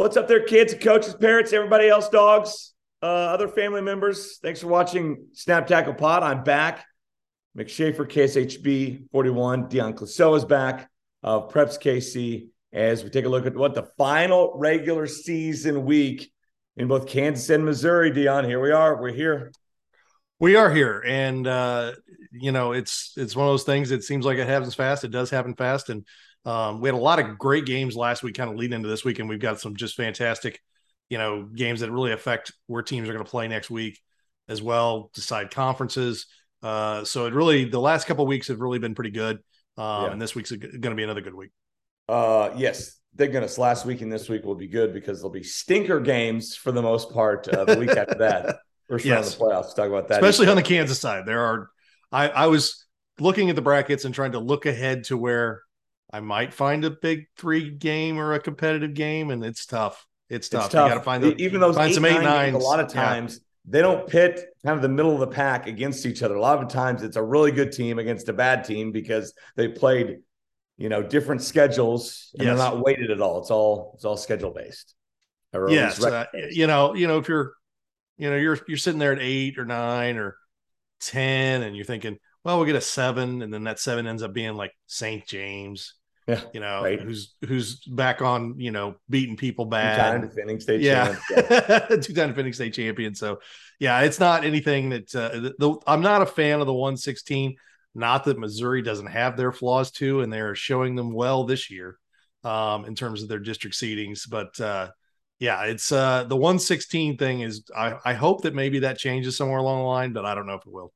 What's up there, kids, coaches, parents, everybody else, dogs, uh, other family members? Thanks for watching Snap Tackle Pod. I'm back. McShafer, KSHB 41. Dion Clouseau is back of Preps KC as we take a look at what the final regular season week in both Kansas and Missouri. Dion, here we are. We're here. We are here, and uh, you know it's it's one of those things. It seems like it happens fast. It does happen fast, and um, we had a lot of great games last week, kind of leading into this week, and we've got some just fantastic, you know, games that really affect where teams are going to play next week as well. Decide conferences. Uh, so it really the last couple weeks have really been pretty good, um, yeah. and this week's going to be another good week. Uh, yes, thank goodness last week and this week will be good because there'll be stinker games for the most part. Uh, the week after that, first yes. round of the playoffs. Talk about that, especially on the Kansas side. There are, I, I was looking at the brackets and trying to look ahead to where I might find a big three game or a competitive game, and it's tough. It's tough. It's tough. You got to find the, even those find eight, some eight nines. A lot of times yeah. they don't pit kind of the middle of the pack against each other. A lot of times it's a really good team against a bad team because they played, you know, different schedules and yes. they're not weighted at all. It's all it's all schedule based. Yes, uh, you know, you know if you're, you know, you're you're sitting there at eight or nine or ten, and you're thinking, well, we'll get a seven, and then that seven ends up being like St. James yeah, you know, right. who's who's back on, you know, beating people bad. Two-time defending state yeah. Two-time defending state champion. So, yeah, it's not anything that uh, the, the, I'm not a fan of the 116. Not that Missouri doesn't have their flaws too, and they're showing them well this year um, in terms of their district seedings. But uh, yeah, it's uh, the 116 thing is. I, I hope that maybe that changes somewhere along the line, but I don't know if it will.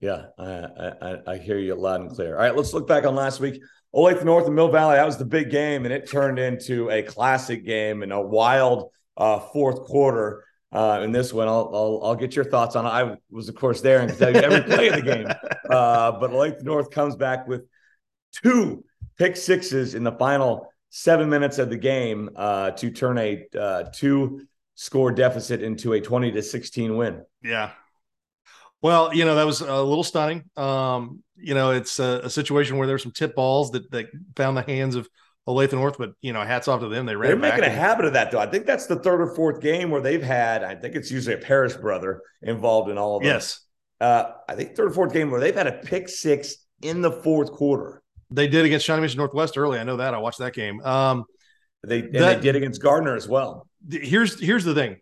Yeah, I, I, I hear you loud and clear. All right, let's look back on last week. Olathe North and Mill Valley, that was the big game, and it turned into a classic game and a wild uh, fourth quarter. Uh, in this one, I'll, I'll, I'll get your thoughts on it. I was, of course, there and can tell you every play of the game. Uh, but Olathe North comes back with two pick sixes in the final seven minutes of the game uh, to turn a uh, two score deficit into a twenty to sixteen win. Yeah, well, you know, that was a little stunning. Um, you know, it's a, a, situation where there's some tip balls that, that found the hands of Olathe North, but you know, hats off to them. They ran. They're making a habit of that, though. I think that's the third or fourth game where they've had. I think it's usually a Paris brother involved in all of them. Yes. Uh, I think third or fourth game where they've had a pick six in the fourth quarter. They did against Shawnee Mission Northwest early. I know that. I watched that game. Um, they and that, they did against Gardner as well. Here's here's the thing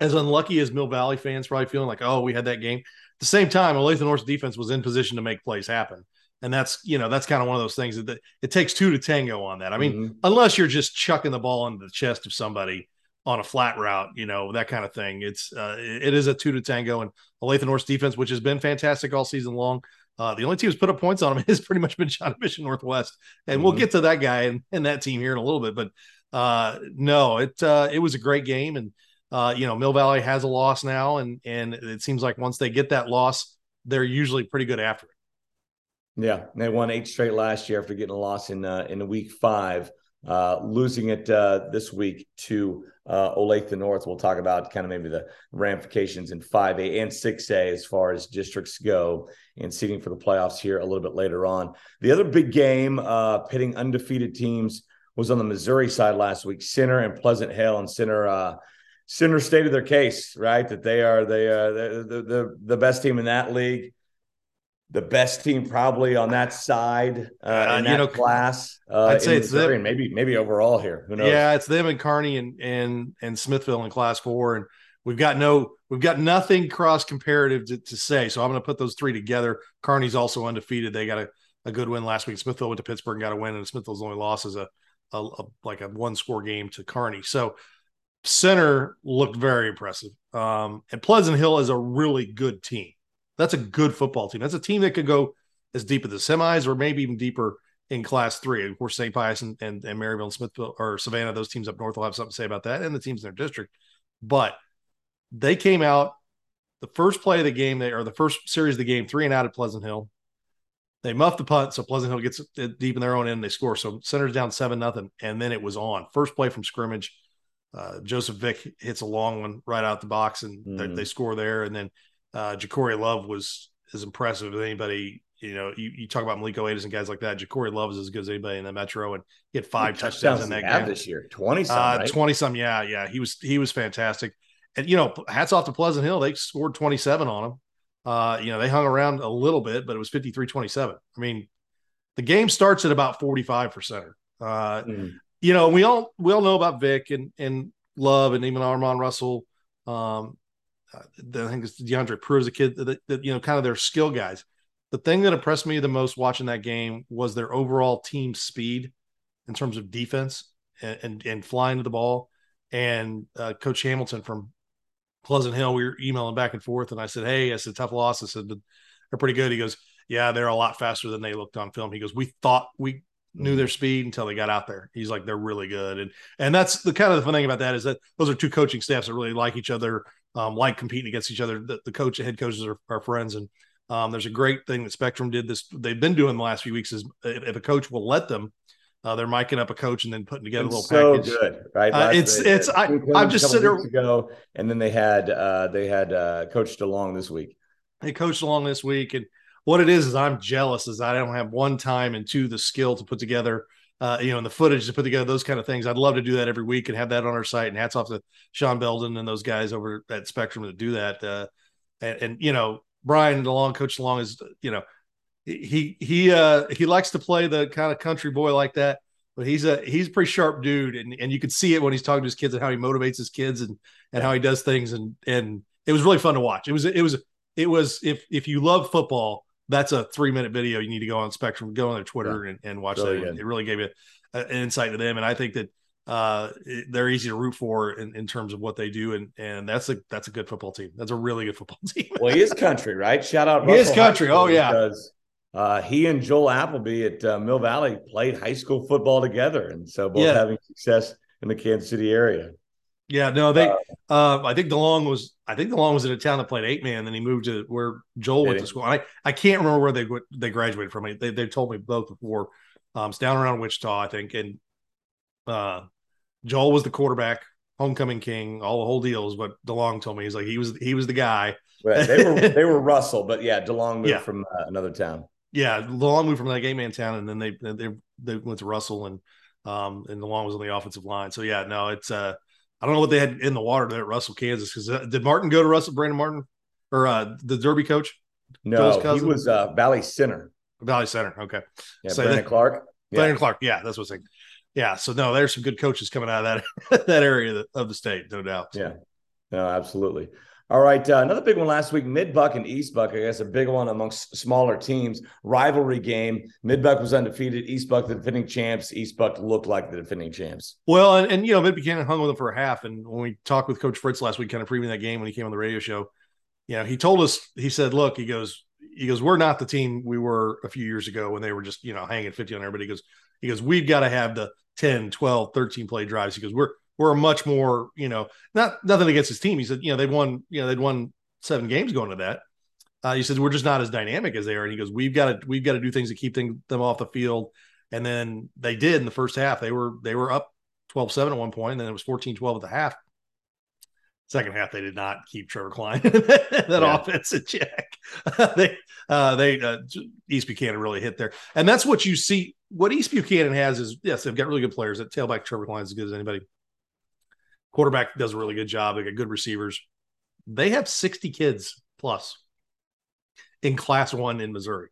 as unlucky as Mill Valley fans probably feeling like, oh, we had that game. The same time, Olathe North's defense was in position to make plays happen. And that's, you know, that's kind of one of those things that, it takes two to tango on that. I mean, mm-hmm. unless you're just chucking the ball into the chest of somebody on a flat route, you know, that kind of thing. It's, uh, it is a two to tango. And Olathe North's defense, which has been fantastic all season long, uh, the only team who's put up points on him has pretty much been Shawnee Mission Northwest, and mm-hmm. we'll get to that guy and, and that team here in a little bit. But uh, no, it uh, it was a great game, and uh, you know, Mill Valley has a loss now, and and it seems like once they get that loss, they're usually pretty good after it. Yeah, they won eight straight last year after getting a loss in uh, in week five, uh, losing it uh, this week to uh, Olathe the North. We'll talk about kind of maybe the ramifications in five A and six A as far as districts go and seeding for the playoffs here a little bit later on. The other big game, uh, pitting undefeated teams, was on the Missouri side last week. Center and Pleasant Hill, and Center uh, Center stated their case, right? That they are they are the, the the best team in that league, the best team probably on that side uh, uh, in that know, class. Uh, I'd say it's them, maybe maybe overall here. Who knows? Yeah, it's them and Kearney and and and Smithville in Class Four, and we've got no we've got nothing cross comparative to, to say. So I'm going to put those three together. Kearney's also undefeated. They got a, a good win last week. Smithville went to Pittsburgh and got a win, and Smithville's only loss is a, a, a like a one score game to Kearney. So center looked very impressive. Um, and Pleasant Hill is a really good team. That's a good football team. That's a team that could go as deep as the semis or maybe even deeper in class three. Of course, St. Pius and, and, and Maryville and Smithville or Savannah, those teams up north will have something to say about that and the teams in their district. But they came out the first play of the game, they or the first series of the game, three and out at Pleasant Hill. They muff the punt, so Pleasant Hill gets deep in their own end. They score. So center's down seven nothing, and then it was on. First play from scrimmage uh, Joseph Vick hits a long one right out the box, and mm. they, they, score there. And then uh, Ja'Cory Love was as impressive as anybody you know, you, you talk about Malik Oatis and guys like that. Ja'Cory Love is as good as anybody in the Metro, and he had five touchdowns, touchdowns in that game this year. Twenty some, twenty uh, some. Yeah, yeah. He was he was fantastic, and you know, hats off to Pleasant Hill. They scored twenty seven on him. Uh, you know, they hung around a little bit, but it was 53-27. I mean, the game starts at about 45 for center. Uh, mm. You know, we all we all know about Vick and and Love and even Armand Russell. Um, I think it's DeAndre Pruitt a kid that, that, you know, kind of their skill guys. The thing that impressed me the most watching that game was their overall team speed in terms of defense and and, and flying to the ball. And uh, Coach Hamilton from Pleasant Hill, we were emailing back and forth, and I said, "Hey, I said tough loss." I said they're pretty good. He goes, "Yeah, they're a lot faster than they looked on film." He goes, "We thought we knew their speed until they got out there. He's like, they're really good. And and that's the kind of the fun thing about that is that those are two coaching staffs that really like each other, um, like competing against each other. The, the coach, head coaches are, are friends. And um, there's a great thing that Spectrum did this. They've been doing the last few weeks is if, if a coach will let them, uh, they're miking up a coach and then putting together it's a little package. So good, right? Uh, it's day, it's I, I'm just sitting there ago, and then they had uh, they had uh, coached along this week. They coached along this week, and what it is is I'm jealous is I don't have one time and two the skill to put together uh, you know, and the footage to put together those kind of things. I'd love to do that every week and have that on our site. And hats off to Sean Belden and those guys over at Spectrum that do that. Uh, and, and, you know, Brian DeLong, Coach DeLong is, you know, he he uh he likes to play the kind of country boy like that, but he's a he's a pretty sharp dude, and and you can see it when he's talking to his kids and how he motivates his kids and and how he does things, and and it was really fun to watch. It was it was it was if if you love football, that's a three minute video. You need to go on Spectrum, go on their Twitter, yeah. and, and, watch really that. Good. It really gave you an insight to them, and I think that uh, they're easy to root for in, in terms of what they do, and and that's a that's a good football team. That's a really good football team. well, he is country, right? Shout out, he Russell is country. Oh yeah, because uh, he and Joel Applebee at uh, Mill Valley played high school football together, and so both yeah. having success in the Kansas City area. Yeah, no, they. Uh, uh, I think DeLong was. I think DeLong was in a town that played eight man. Then he moved to where Joel went to school. I I can't remember where they they graduated from. They they told me both before. Um, it's down around Wichita, I think. And uh, Joel was the quarterback, homecoming king, all the whole deal is what DeLong told me. He's like he was he was the guy. Right. They were they were Russell, but yeah, DeLong moved yeah. from uh, another town. Yeah, DeLong moved from that eight man town, and then they they they went to Russell, and um and DeLong was on the offensive line. So yeah, no, it's uh I don't know what they had in the water there at Russell, Kansas. Because uh, did Martin go to Russell, Brandon Martin, or uh, the Derby coach? No, he was uh, Valley Center. Valley Center. Okay. Yeah, so Brandon that, Clark. Yeah. Brandon Clark. Yeah, that's what's saying. Yeah. So no, there's some good coaches coming out of that that area of the state, no doubt. Yeah. No, absolutely. All right, uh, another big one last week. Midbuck and Eastbuck, I guess a big one amongst smaller teams. Rivalry game. Midbuck was undefeated. Eastbuck, the defending champs. Eastbuck looked like the defending champs. Well, and, and you know, Mid Buchanan hung with them for a half. And when we talked with Coach Fritz last week, kind of previewing that game when he came on the radio show, you know, he told us, he said, look, he goes, he goes, we're not the team we were a few years ago when they were just, you know, hanging 50 on everybody. He goes, he goes, we've got to have the 10, 12, 13 play drives. He goes, we're, we're a much more, you know, not nothing against his team. He said, you know, they'd won, you know, they'd won seven games going to that. Uh, he says we're just not as dynamic as they are, and he goes, "We've got to we've got to do things to keep them off the field." And then they did in the first half. They were they were up 12-7 at one point, and then it was 14-12 at the half. Second half, they did not keep Trevor Klein that yeah. offense in check. they uh, they uh, East Buchanan really hit there, and that's what you see. What East Buchanan has is yes, they've got really good players. That tailback Trevor Klein is as good as anybody. Quarterback does a really good job. They got good receivers they have 60 kids plus in class one in Missouri.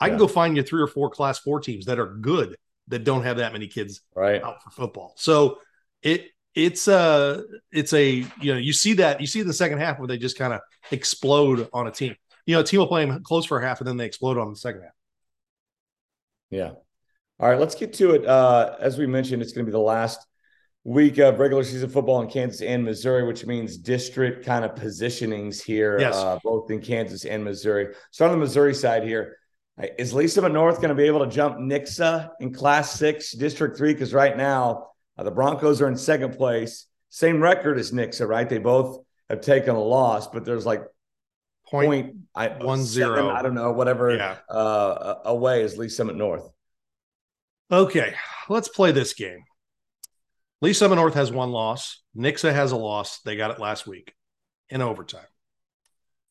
I yeah. can go find you three or four class four teams that are good that don't have that many kids right. out for football. So it it's a it's a you know you see that you see the second half where they just kind of explode on a team. You know, a team will play them close for a half and then they explode on the second half. Yeah. All right, let's get to it. Uh, as we mentioned, it's going to be the last week of regular season football in Kansas and Missouri, which means district kind of positionings here, yes. uh, both in Kansas and Missouri. So on the Missouri side here, is Lee's Summit North going to be able to jump Nixa in Class Six, District Three? Because right now uh, the Broncos are in second place, same record as Nixa, right? They both have taken a loss, but there's like point, point I, one zero, seven, I don't know, whatever yeah. uh, away is Lee's Summit North. Okay, let's play this game. Lee's Summit North has one loss. Nixa has a loss. They got it last week in overtime.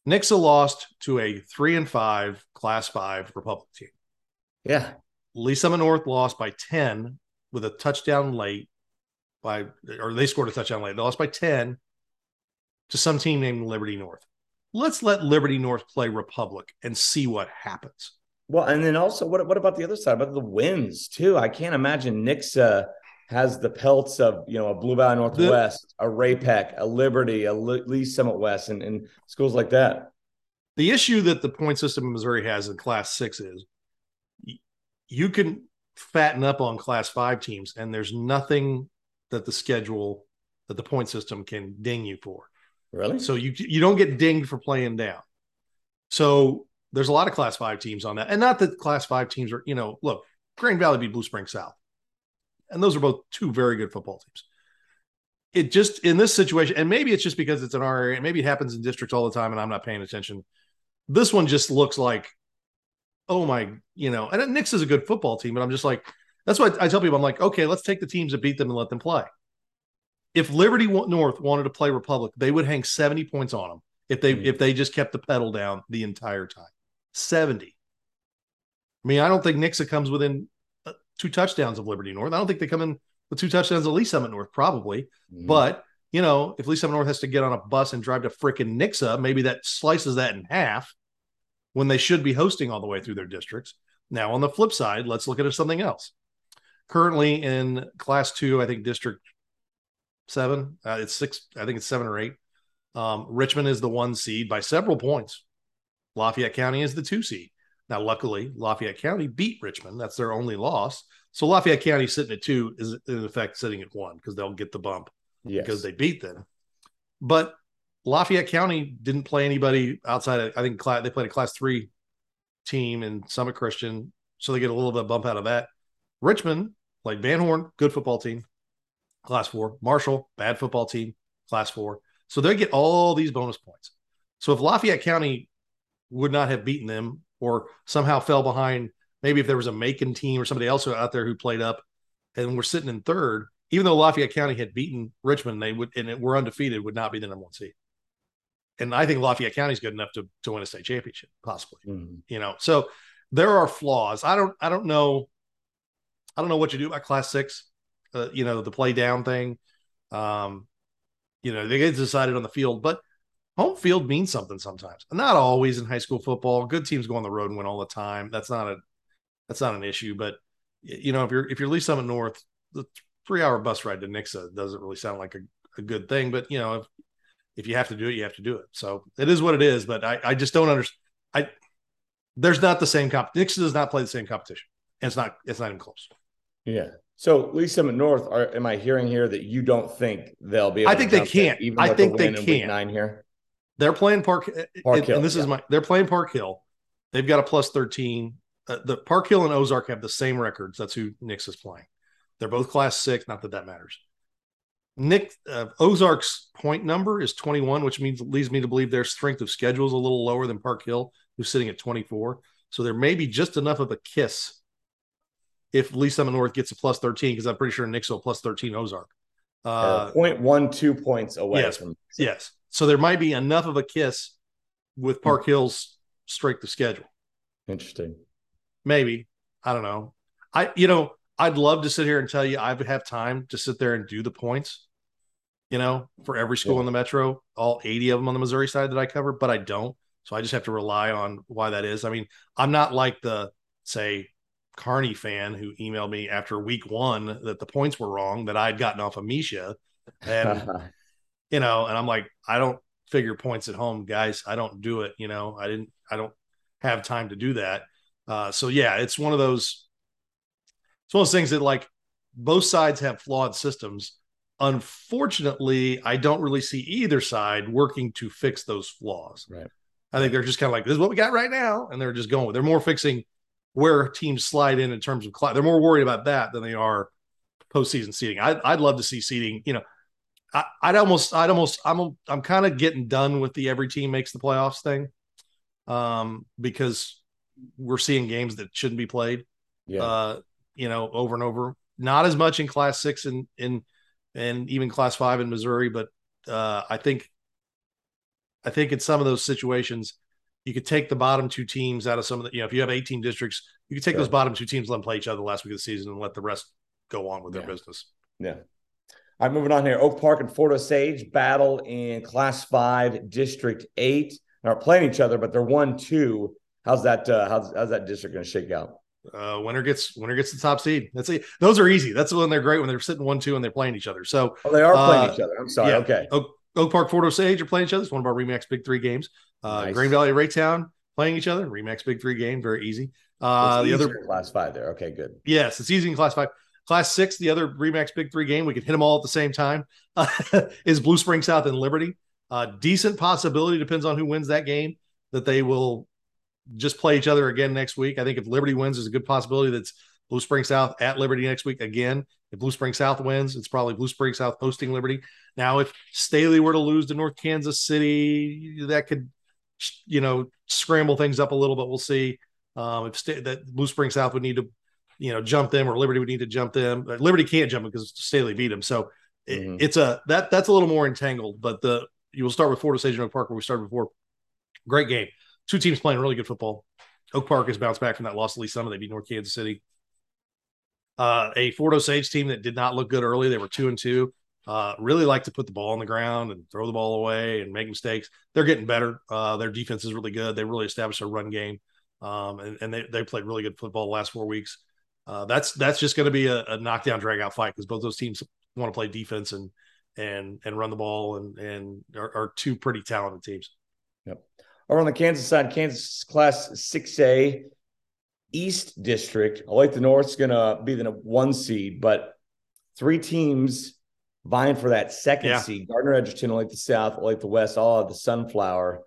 Nixa lost to a three and five class five Republic team. Yeah. Lee's Summit North lost by 10 with a touchdown late by, or they scored a touchdown late. They lost by 10 to some team named Liberty North. Let's let Liberty North play Republic and see what happens. Well, and then also, what, what about the other side? About the wins, too? I can't imagine Nixa has the pelts of you know a Blue Valley Northwest, the, a Ray-Pec, a Liberty, a Lee's Summit West, and, and schools like that. The issue that the point system in Missouri has in Class Six is you can fatten up on Class Five teams, and there's nothing that the schedule that the point system can ding you for. Really? So you you don't get dinged for playing down. So there's a lot of Class Five teams on that, and not that Class Five teams are you know look Grain Valley beat Blue Springs South and those are both two very good football teams. It just in this situation, and maybe it's just because it's in our area, maybe it happens in districts all the time, and I'm not paying attention. This one just looks like, oh my, you know, and Nix is a good football team, but I'm just like, that's why I tell people, I'm like, okay, let's take the teams that beat them and let them play. If Liberty North wanted to play Republic, they would hang 70 points on them if they mm-hmm. if they just kept the pedal down the entire time. 70. I mean, I don't think Nixa comes within two touchdowns of Liberty North. I don't think they come in with two touchdowns of Lee's Summit North, probably. Mm-hmm. But you know, if Lee's Summit North has to get on a bus and drive to freaking Nixa, maybe that slices that in half when they should be hosting all the way through their districts. Now, on the flip side, let's look at something else. Currently in Class Two, I think District Seven, uh, it's six. I think it's seven or eight. Um, Richmond is the one seed by several points. Lafayette County is the two seed. Now, luckily, Lafayette County beat Richmond. That's their only loss. So Lafayette County sitting at two is in effect sitting at one because they'll get the bump yes. because they beat them. But Lafayette County didn't play anybody outside of, I think they played a class three team in Summit Christian. So they get a little bit of bump out of that. Richmond, like Van Horn, good football team, class four. Marshall, bad football team, class four. So they get all these bonus points. So if Lafayette County would not have beaten them or somehow fell behind. Maybe if there was a Macon team or somebody else out there who played up and we're sitting in third, even though Lafayette County had beaten Richmond, they would and it were undefeated, would not be the number one seed. And I think Lafayette County is good enough to to win a state championship, possibly. Mm-hmm. You know, so there are flaws. I don't I don't know. I don't know what you do about class six. Uh, you know, the play down thing. Um, you know, they get decided on the field, but home field means something sometimes. Not always in high school football. Good teams go on the road and win all the time. That's not a that's not an issue. But you know, if you're if you're Lee's Summit North, the three hour bus ride to Nixa doesn't really sound like a, a good thing. But you know, if if you have to do it, you have to do it. So it is what it is. But I, I just don't understand. I there's not the same comp. Nixa does not play the same competition. And it's not it's not even close. Yeah. So Lee Summit North, are, am I hearing here that you don't think they'll be? I think they can't. Even I think they can't. Nine here. They're playing Park, Park and, Hill, and this yeah. is my. They're playing Park Hill. They've got a plus thirteen. Uh, the Park Hill and Ozark have the same records. That's who Nix is playing. They're both class six. Not that that matters. Nick uh, Ozark's point number is 21, which means leads me to believe their strength of schedule is a little lower than Park Hill, who's sitting at 24. So there may be just enough of a kiss if Lee's Summit North gets a plus 13, because I'm pretty sure Nick's will plus 13 Ozark. Uh, point one two points away yes, from yes. So there might be enough of a kiss with Park hmm. Hill's strength of schedule. Interesting. Maybe. I don't know. I you know, I'd love to sit here and tell you I would have time to sit there and do the points, you know, for every school yeah. in the metro, all 80 of them on the Missouri side that I cover, but I don't. So I just have to rely on why that is. I mean, I'm not like the say Kearney fan who emailed me after week one that the points were wrong that I'd gotten off of MSHSAA. And you know, and I'm like, I don't figure points at home, guys. I don't do it. You know, I didn't, I don't have time to do that. Uh, so yeah, it's one of those, it's one of those things that like both sides have flawed systems. Unfortunately, I don't really see either side working to fix those flaws. Right. I think they're just kind of like, this is what we got right now. And they're just going, they're more fixing where teams slide in in terms of, cl- they're more worried about that than they are postseason seating. I, I'd love to see seating, you know, I, would almost, I'd almost, I'm, I'm kind of getting done with the every team makes the playoffs thing, um, because we're seeing games that shouldn't be played, yeah. uh, you know, over and over. Not as much in Class Six and in, and even Class Five in Missouri, but uh, I think, I think in some of those situations, you could take the bottom two teams out of some of the, you know, if you have 18 districts, you could take sure. those bottom two teams, let them play each other the last week of the season and let the rest go on with their yeah. business. Yeah. Right, moving on here. Oak Park and Fort Osage battle in Class Five, District Eight. Are playing each other, but they're one two. How's that? Uh, how's how's that district going to shake out? Uh, winner gets winner gets the top seed. That's it. Those are easy. That's when they're great when they're sitting one two and they're playing each other. So oh, they are playing uh, each other. I'm sorry. Yeah. Okay. Oak, Oak Park, Fort Osage are playing each other. It's one of our Remax Big Three games. Uh, nice. Grain Valley, Raytown playing each other. Remax Big Three game, very easy. Uh, the other class five there. Okay, good. Yes, it's easy in class five. Class six, the other Remax Big Three game, we can hit them all at the same time. is Blue Springs South and Liberty. Uh, decent possibility depends on who wins that game that they will just play each other again next week. I think if Liberty wins, there's a good possibility that's Blue Springs South at Liberty next week again. If Blue Springs South wins, it's probably Blue Springs South hosting Liberty. Now, if Staley were to lose to North Kansas City, that could, you know, scramble things up a little, but we'll see. Um, if St- that Blue Springs South would need to, you know, jump them, or Liberty would need to jump them. Liberty can't jump them because Staley beat them. So mm-hmm. it, it's a that that's a little more entangled. But the you will start with Fort Osage and Oak Park, where we started before. Great game. Two teams playing really good football. Oak Park has bounced back from that loss to Lee's Summit. They beat North Kansas City. Uh, a Fort Osage team that did not look good early. They were two and two. Uh, really like to put the ball on the ground and throw the ball away and make mistakes. They're getting better. Uh, their defense is really good. They really established a run game, um, and, and, they they played really good football the last four weeks. Uh, that's that's just going to be a, a knockdown drag out fight because both those teams want to play defense and and and run the ball and and are, are two pretty talented teams. Yep. Over on the Kansas side, Kansas Class 6A East District. Olathe North's going to be the one seed, but three teams vying for that second yeah. seed. Gardner Edgerton, Olathe South, Olathe West, all of the Sunflower.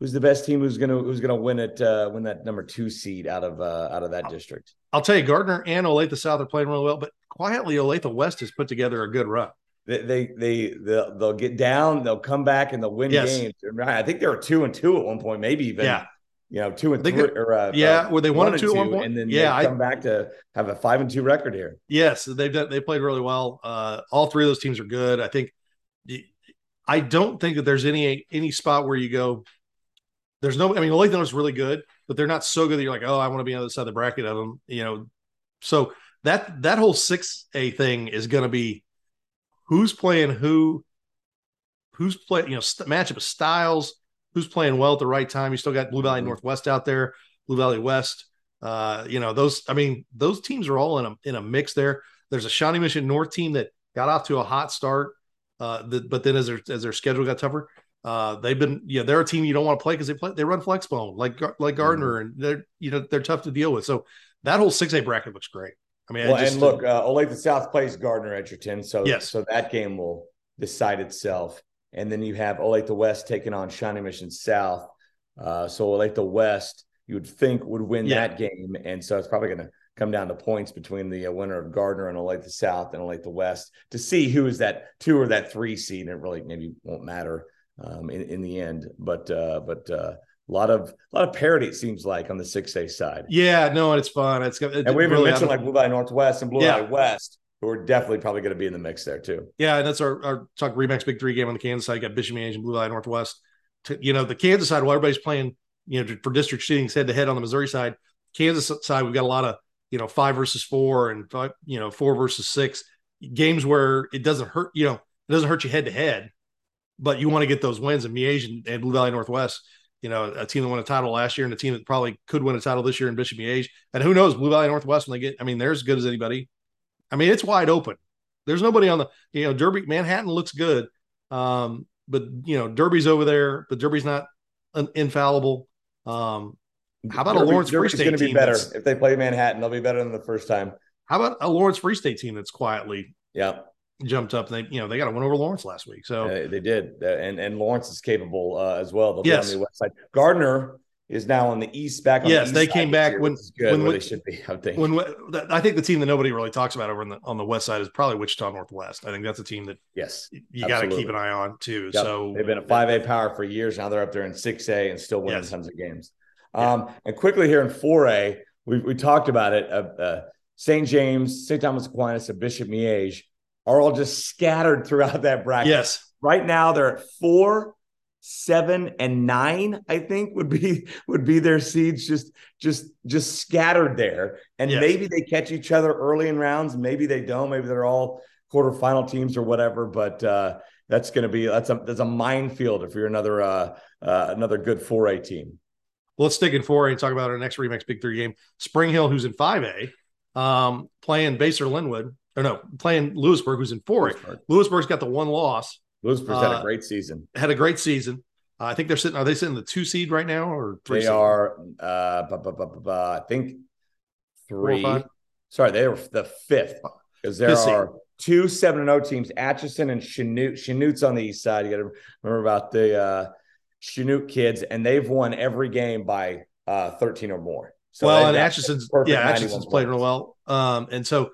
Who's the best team? Who's gonna Who's gonna win it? Uh, win that number two seed out of uh, out of that district? I'll tell you, Gardner and Olathe South are playing really well, but quietly, Olathe West has put together a good run they they, they they'll, they'll get down, they'll come back and they'll win yes. games. I think they were two and two at one point, maybe even yeah. You know, two and three, or uh, yeah, uh, were they and two, at one point? and then yeah, come I, back to have a five and two record here. Yes, they've done. They played really well. Uh, all three of those teams are good. I think. I don't think that there's any any spot where you go. There's no. I mean, Olathe is really good, but they're not so good that you're like, oh, I want to be on the other side of the bracket of them. You know, so that that whole six A thing is going to be who's playing who, who's playing, you know, st- matchup of styles, who's playing well at the right time. You still got Blue Valley mm-hmm. Northwest out there, Blue Valley West. Uh, you know, those, I mean, those teams are all in a in a mix there. There's a Shawnee Mission North team that got off to a hot start. Uh, the, but then as their as their schedule got tougher, uh, they've been yeah they're a team you don't want to play because they play they run flex bone like like Gardner mm-hmm. and they're you know they're tough to deal with. So that whole six A bracket looks great. I mean, well, I just, and look, uh, Olathe South plays Gardner Edgerton, so yes. so that game will decide itself. And then you have Olathe West taking on Shawnee Mission South. Uh, so Olathe West, you would think would win yeah. that game, and so it's probably going to come down to points between the uh, winner of Gardner and Olathe South and Olathe West to see who is that two or that three seed. And it really maybe won't matter um, in, in the end, but uh, but uh, a lot of a lot of parity it seems like on the six A side. Yeah, no, it's fun. It's, it's and we even really mentioned like Blue Valley Northwest and Blue yeah. Valley West, who are definitely probably going to be in the mix there too. Yeah, and that's our our talk Remax Big Three game on the Kansas side. You got Bishop Miege and Blue Valley Northwest. To, you know, the Kansas side, while everybody's playing, you know, for district seedings head to head on the Missouri side, Kansas side, we've got a lot of you know five versus four and five, you know four versus six games where it doesn't hurt. You know, it doesn't hurt you head to head, but you want to get those wins. And Miege and, and Blue Valley Northwest you know, a team that won a title last year and a team that probably could win a title this year in Bishop Miege. And who knows, Blue Valley Northwest when they get, I mean, they're as good as anybody. I mean, it's wide open. There's nobody on the, you know, Derby, Manhattan looks good. Um, but you know, Derby's over there, but Derby's not an infallible. Um, how about Derby, a Lawrence Derby's Free State going to be better if they play Manhattan? They'll be better than the first time. How about a Lawrence Free State team that's quietly yeah jumped up and they you know they got a win over Lawrence last week. So uh, they did, uh, and and Lawrence is capable uh, as well. They'll yes. be on the west side. Gardner is now on the east back. yes, the they came back when good, when, when they should be. I think when I think the team that nobody really talks about over on the on the west side is probably Wichita Northwest. I think that's a team that yes you got to keep an eye on too. Yep. So they've been a five A power for years now. They're up there in six A and still winning yes. tons of games. Um, yeah. And quickly here in four A, we we talked about it. Uh, uh, St. James, St. Thomas Aquinas, and Bishop Miege are all just scattered throughout that bracket. Yes. Right now they're at four, seven and nine i think would be would be their seeds just just just scattered there and yes. maybe they catch each other early in rounds maybe they don't maybe they're all quarterfinal teams or whatever but uh that's going to be that's a that's a minefield if you're another uh, uh another good 4a team well, let's stick in 4A and talk about our next Remax Big Three game. Spring Hill, who's in 5A, um, playing Basehor Linwood, or no, playing Louisburg, who's in 4A. Louisburg. Louisburg's got the one loss. Louisburg's uh, had a uh, great season. Had a great season. Uh, I think they're sitting. Are they sitting the two seed right now or three? They seed? are. Uh, bu- bu- bu- I think three. Sorry, they were the fifth because there fifth are seed. two seven and zero oh teams: Atchison and Chanute. Chanute's on the east side. You got to remember about the uh, Chanute kids, and they've won every game by uh, 13 or more. So well, and Atchison's yeah, Atchison's played real well. Um, and so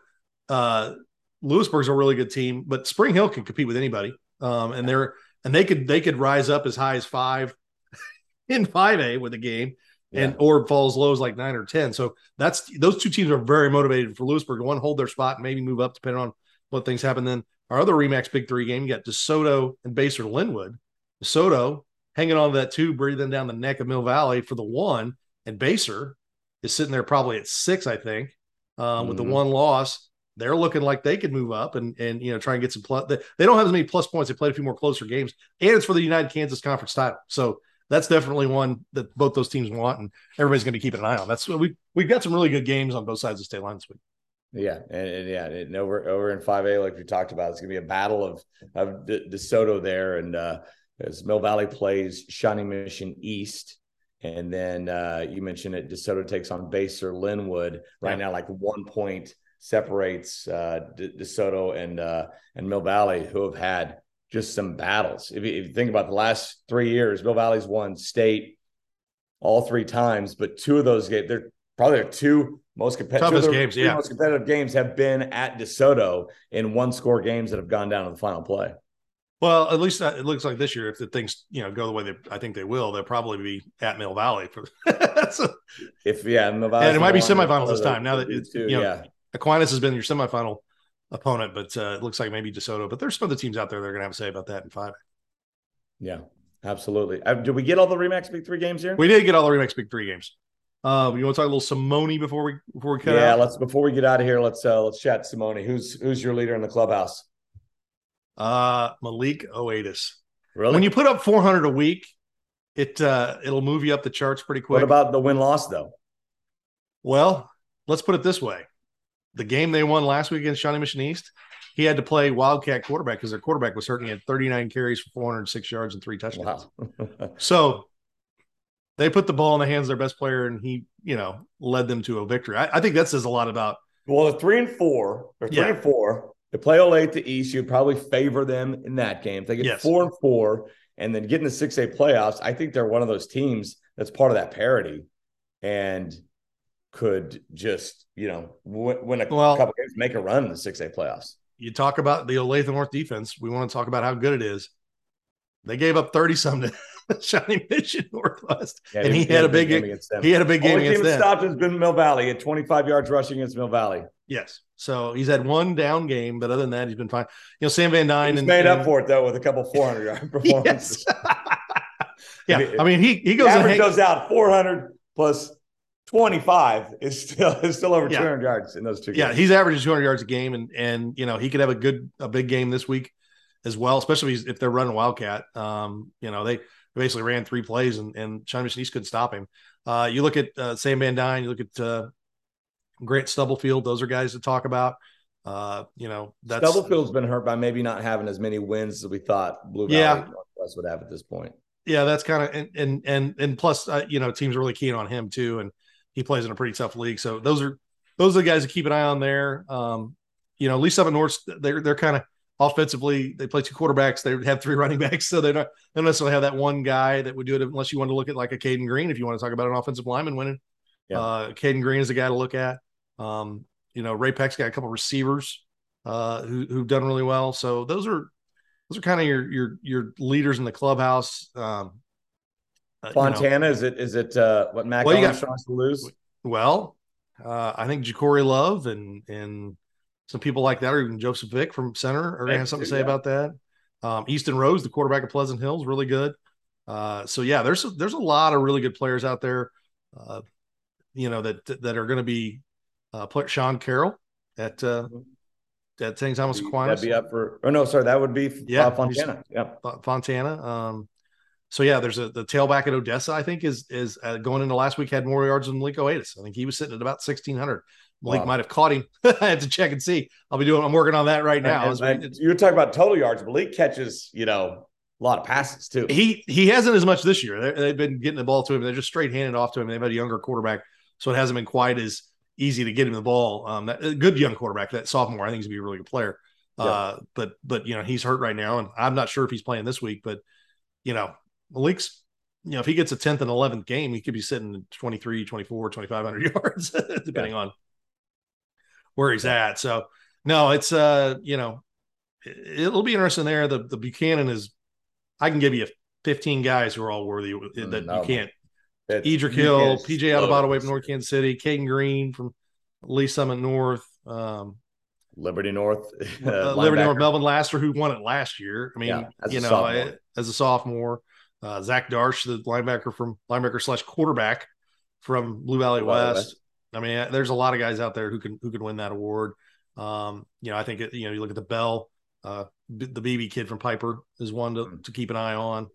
uh, Louisburg's a really good team, but Spring Hill can compete with anybody. Um, and they're and they could they could rise up as high as five in five A with a game, yeah. and or fall as low as like nine or ten. So that's those two teams are very motivated for Louisburg. to one hold their spot and maybe move up depending on what things happen. Then our other Remax Big Three game, you got DeSoto and Basehor Linwood. DeSoto hanging on to that two, breathing down the neck of Mill Valley for the one. And Basehor is sitting there probably at six, I think, um, mm-hmm. with the mm-hmm. one loss. They're looking like they could move up and and you know try and get some plus. They don't have as many plus points. They played a few more closer games, and it's for the United Kansas Conference title. So that's definitely one that both those teams want, and everybody's going to keep an eye on. That's we we've got some really good games on both sides of the state line this week. Yeah, and, and yeah, and over over in five A, like we talked about, it's going to be a battle of of DeSoto there, and uh, as Mill Valley plays Shawnee Mission East. And then uh, you mentioned it, DeSoto takes on Basehor Linwood. Right yeah. now, like one point separates uh, DeSoto and uh, and Mill Valley, who have had just some battles. If you, if you think about the last three years, Mill Valley's won state all three times, but two of those games, they're probably their two most competitive games. Yeah, most competitive games have been at DeSoto in one score games that have gone down to the final play. Well, at least it looks like this year, if the things you know go the way they, I think they will, they'll probably be at Mill Valley for. so, if yeah, Mill Valley, and it might be semifinals this time. Now that it's you know, yeah. Aquinas has been your semifinal opponent, but uh, it looks like maybe DeSoto. But there's some other teams out there that are going to have a say about that in five. Yeah, absolutely. Uh, did we get all the Remax Big Three games here? We did get all the Remax Big Three games. Uh, you want to talk a little Simone before we before we cut yeah, out? let's before we get out of here. Let's uh, let's chat Simone. Who's who's your leader in the clubhouse? Uh, Malik Oatis. Really? When you put up 400 a week, it uh, it'll move you up the charts pretty quick. What about the win loss though? Well, let's put it this way: the game they won last week against Shawnee Mission East, he had to play Wildcat quarterback because their quarterback was hurt. He had 39 carries for 406 yards and three touchdowns. Wow. so they put the ball in the hands of their best player, and he, you know, led them to a victory. I, I think that says a lot about. Well, the three and four, or three yeah. and four, they play Olathe to East. You'd probably favor them in that game. If they get yes. four and four and then get in the 6A playoffs, I think they're one of those teams that's part of that parity and could just, you know, win, a well, couple games, make a run in the 6A playoffs. You talk about the Olathe North defense. We want to talk about how good it is. They gave up 30 something Shawnee Mission Northwest, yeah, and he, he had, a big game against them. He had a big game Only against team them. Stopped has been Mill Valley at 25 yards rushing against Mill Valley. Yes, so he's had one down game, but other than that, he's been fine. You know, Sam Van Dyne he's and, made and, up for it though with a couple 400 yard performances. yeah, I mean, he he goes average goes out 400 plus 25 is still is still over yeah. 200 yards in those two. Games. Yeah, he's averaging 200 yards a game, and and you know he could have a good a big game this week as well, especially if they're running Wildcat. Um, you know they basically ran three plays and, and Shawnee Mission couldn't stop him. Uh, you look at uh, Sam Van Dyne, you look at uh, Grant Stubblefield. Those are guys to talk about. Uh, you know, that's Stubblefield's been hurt by maybe not having as many wins as we thought Blue Valley yeah. Northwest would have at this point. Yeah, that's kind of and and and and plus, uh, you know, teams are really keen on him too, and he plays in a pretty tough league. So those are those are the guys to keep an eye on there. Um, you know, at least up in North, they're they're kind of offensively, they play two quarterbacks. They have three running backs, so they don't, they don't necessarily have that one guy that would do it unless you want to look at like a Caden Green. If you want to talk about an offensive lineman winning, yeah. uh, Caden Green is a guy to look at. Um, you know, Ray-Pec's got a couple receivers uh, who who've done really well. So those are those are kind of your your your leaders in the clubhouse. Um, uh, Fontana you know. is it is it uh, what Mac well, Armstrong's to lose? Well, uh, I think Jacory Love and and some people like that, or even Joseph Vick from center, are going to have something to say yeah. about that. Um, Easton Rose, the quarterback of Pleasant Hills, really good. Uh, so yeah, there's there's a lot of really good players out there. Uh, you know that that are going to be uh, play, Sean Carroll at uh, mm-hmm. at St. Thomas Aquinas. That'd be up for. Oh no, sorry, that would be yeah, uh, Fontana. Yeah, Fontana. Um, so yeah, there's a the tailback at Odessa. I think is is uh, going into last week had more yards than Malik Oatis. I think he was sitting at about 1600. Malik wow. might have caught him. I have to check and see. I'll be doing. I'm working on that right now. And, and, and you're talking about total yards. Malik catches, you know, a lot of passes too. He he hasn't as much this year. they have been getting the ball to him. They're just straight handed off to him. They've had a younger quarterback, so it hasn't been quite as easy to get him the ball. Um, that good young quarterback, that sophomore, I think he's gonna be a really good player. Uh, but but you know he's hurt right now, and I'm not sure if he's playing this week. But you know Malik's you know, if he gets a 10th and 11th game, he could be sitting at 23, 24, 2,500 yards, depending yeah. on where he's at. So, no, it's, uh, you know, it'll be interesting there. The, the Buchanan is, I can give you 15 guys who are all worthy mm, that no. you can't. Edric Hill, PJ Addabado away from North Kansas City, Caden Green from Lee's Summit North, um, Liberty North, uh, Liberty North, Melvin Laster, who won it last year. I mean, yeah, you know, I, as a sophomore, uh, Zach Darsh, the linebacker from linebacker slash quarterback from Blue Valley West. West. I mean, there's a lot of guys out there who can who can win that award. Um, you know, I think it, you know you look at the Bell, uh, the BB kid from Piper is one to, mm. to keep an eye on.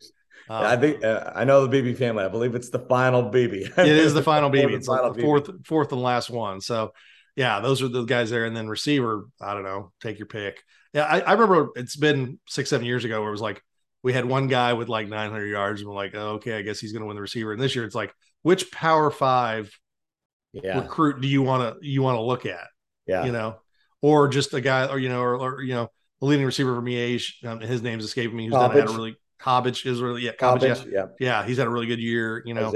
Uh, I think uh, I know the BB family. I believe it's the final BB. it is the final BB. It's like the fourth BB. fourth and last one. So yeah, those are the guys there. And then receiver, I don't know, take your pick. Yeah, I, I remember it's been six seven years ago where it was like we had one guy with like 900 yards and we're like, oh, okay, I guess he's going to win the receiver. And this year it's like, which power five yeah. recruit do you want to, you want to look at? Yeah. You know, or just a guy or, you know, or, or you know, the leading receiver from Miege, um, his name's escaping me. Who's done had a really, Hobbage is really, yeah, Hobbage, yeah. yeah. Yeah. He's had a really good year, you know.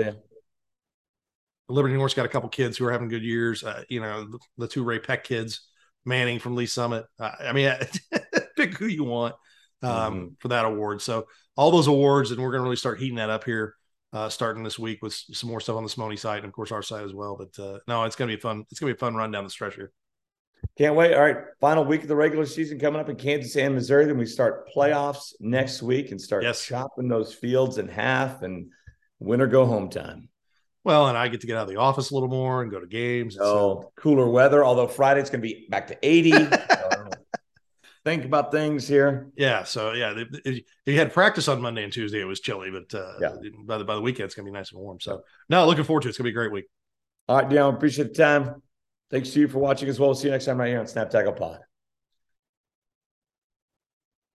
Liberty North's got a couple kids who are having good years. Uh, you know, the, the, two Ray-Pec kids, Manning from Lee's Summit. Uh, I mean, pick who you want um, mm-hmm. for that award. So all those awards, and we're going to really start heating that up here uh, starting this week with some more stuff on the Simone site and of course our site as well. But uh, no, it's going to be fun. It's going to be a fun run down the stretch here. Can't wait. All right. Final week of the regular season coming up in Kansas and Missouri. Then we start playoffs next week and start yes. chopping those fields in half and winter go home time. Well, and I get to get out of the office a little more and go to games. Oh, so. cooler weather. Although Friday's going to be back to 80. think about things here. Yeah. So yeah, you had practice on Monday and Tuesday, it was chilly, but uh, yeah. by the by the weekend, it's gonna be nice and warm. So no, looking forward to it. It's gonna be a great week. All right, Dion, appreciate the time. Thanks to you for watching as well. See you next time right here on Snap Tackle Pod.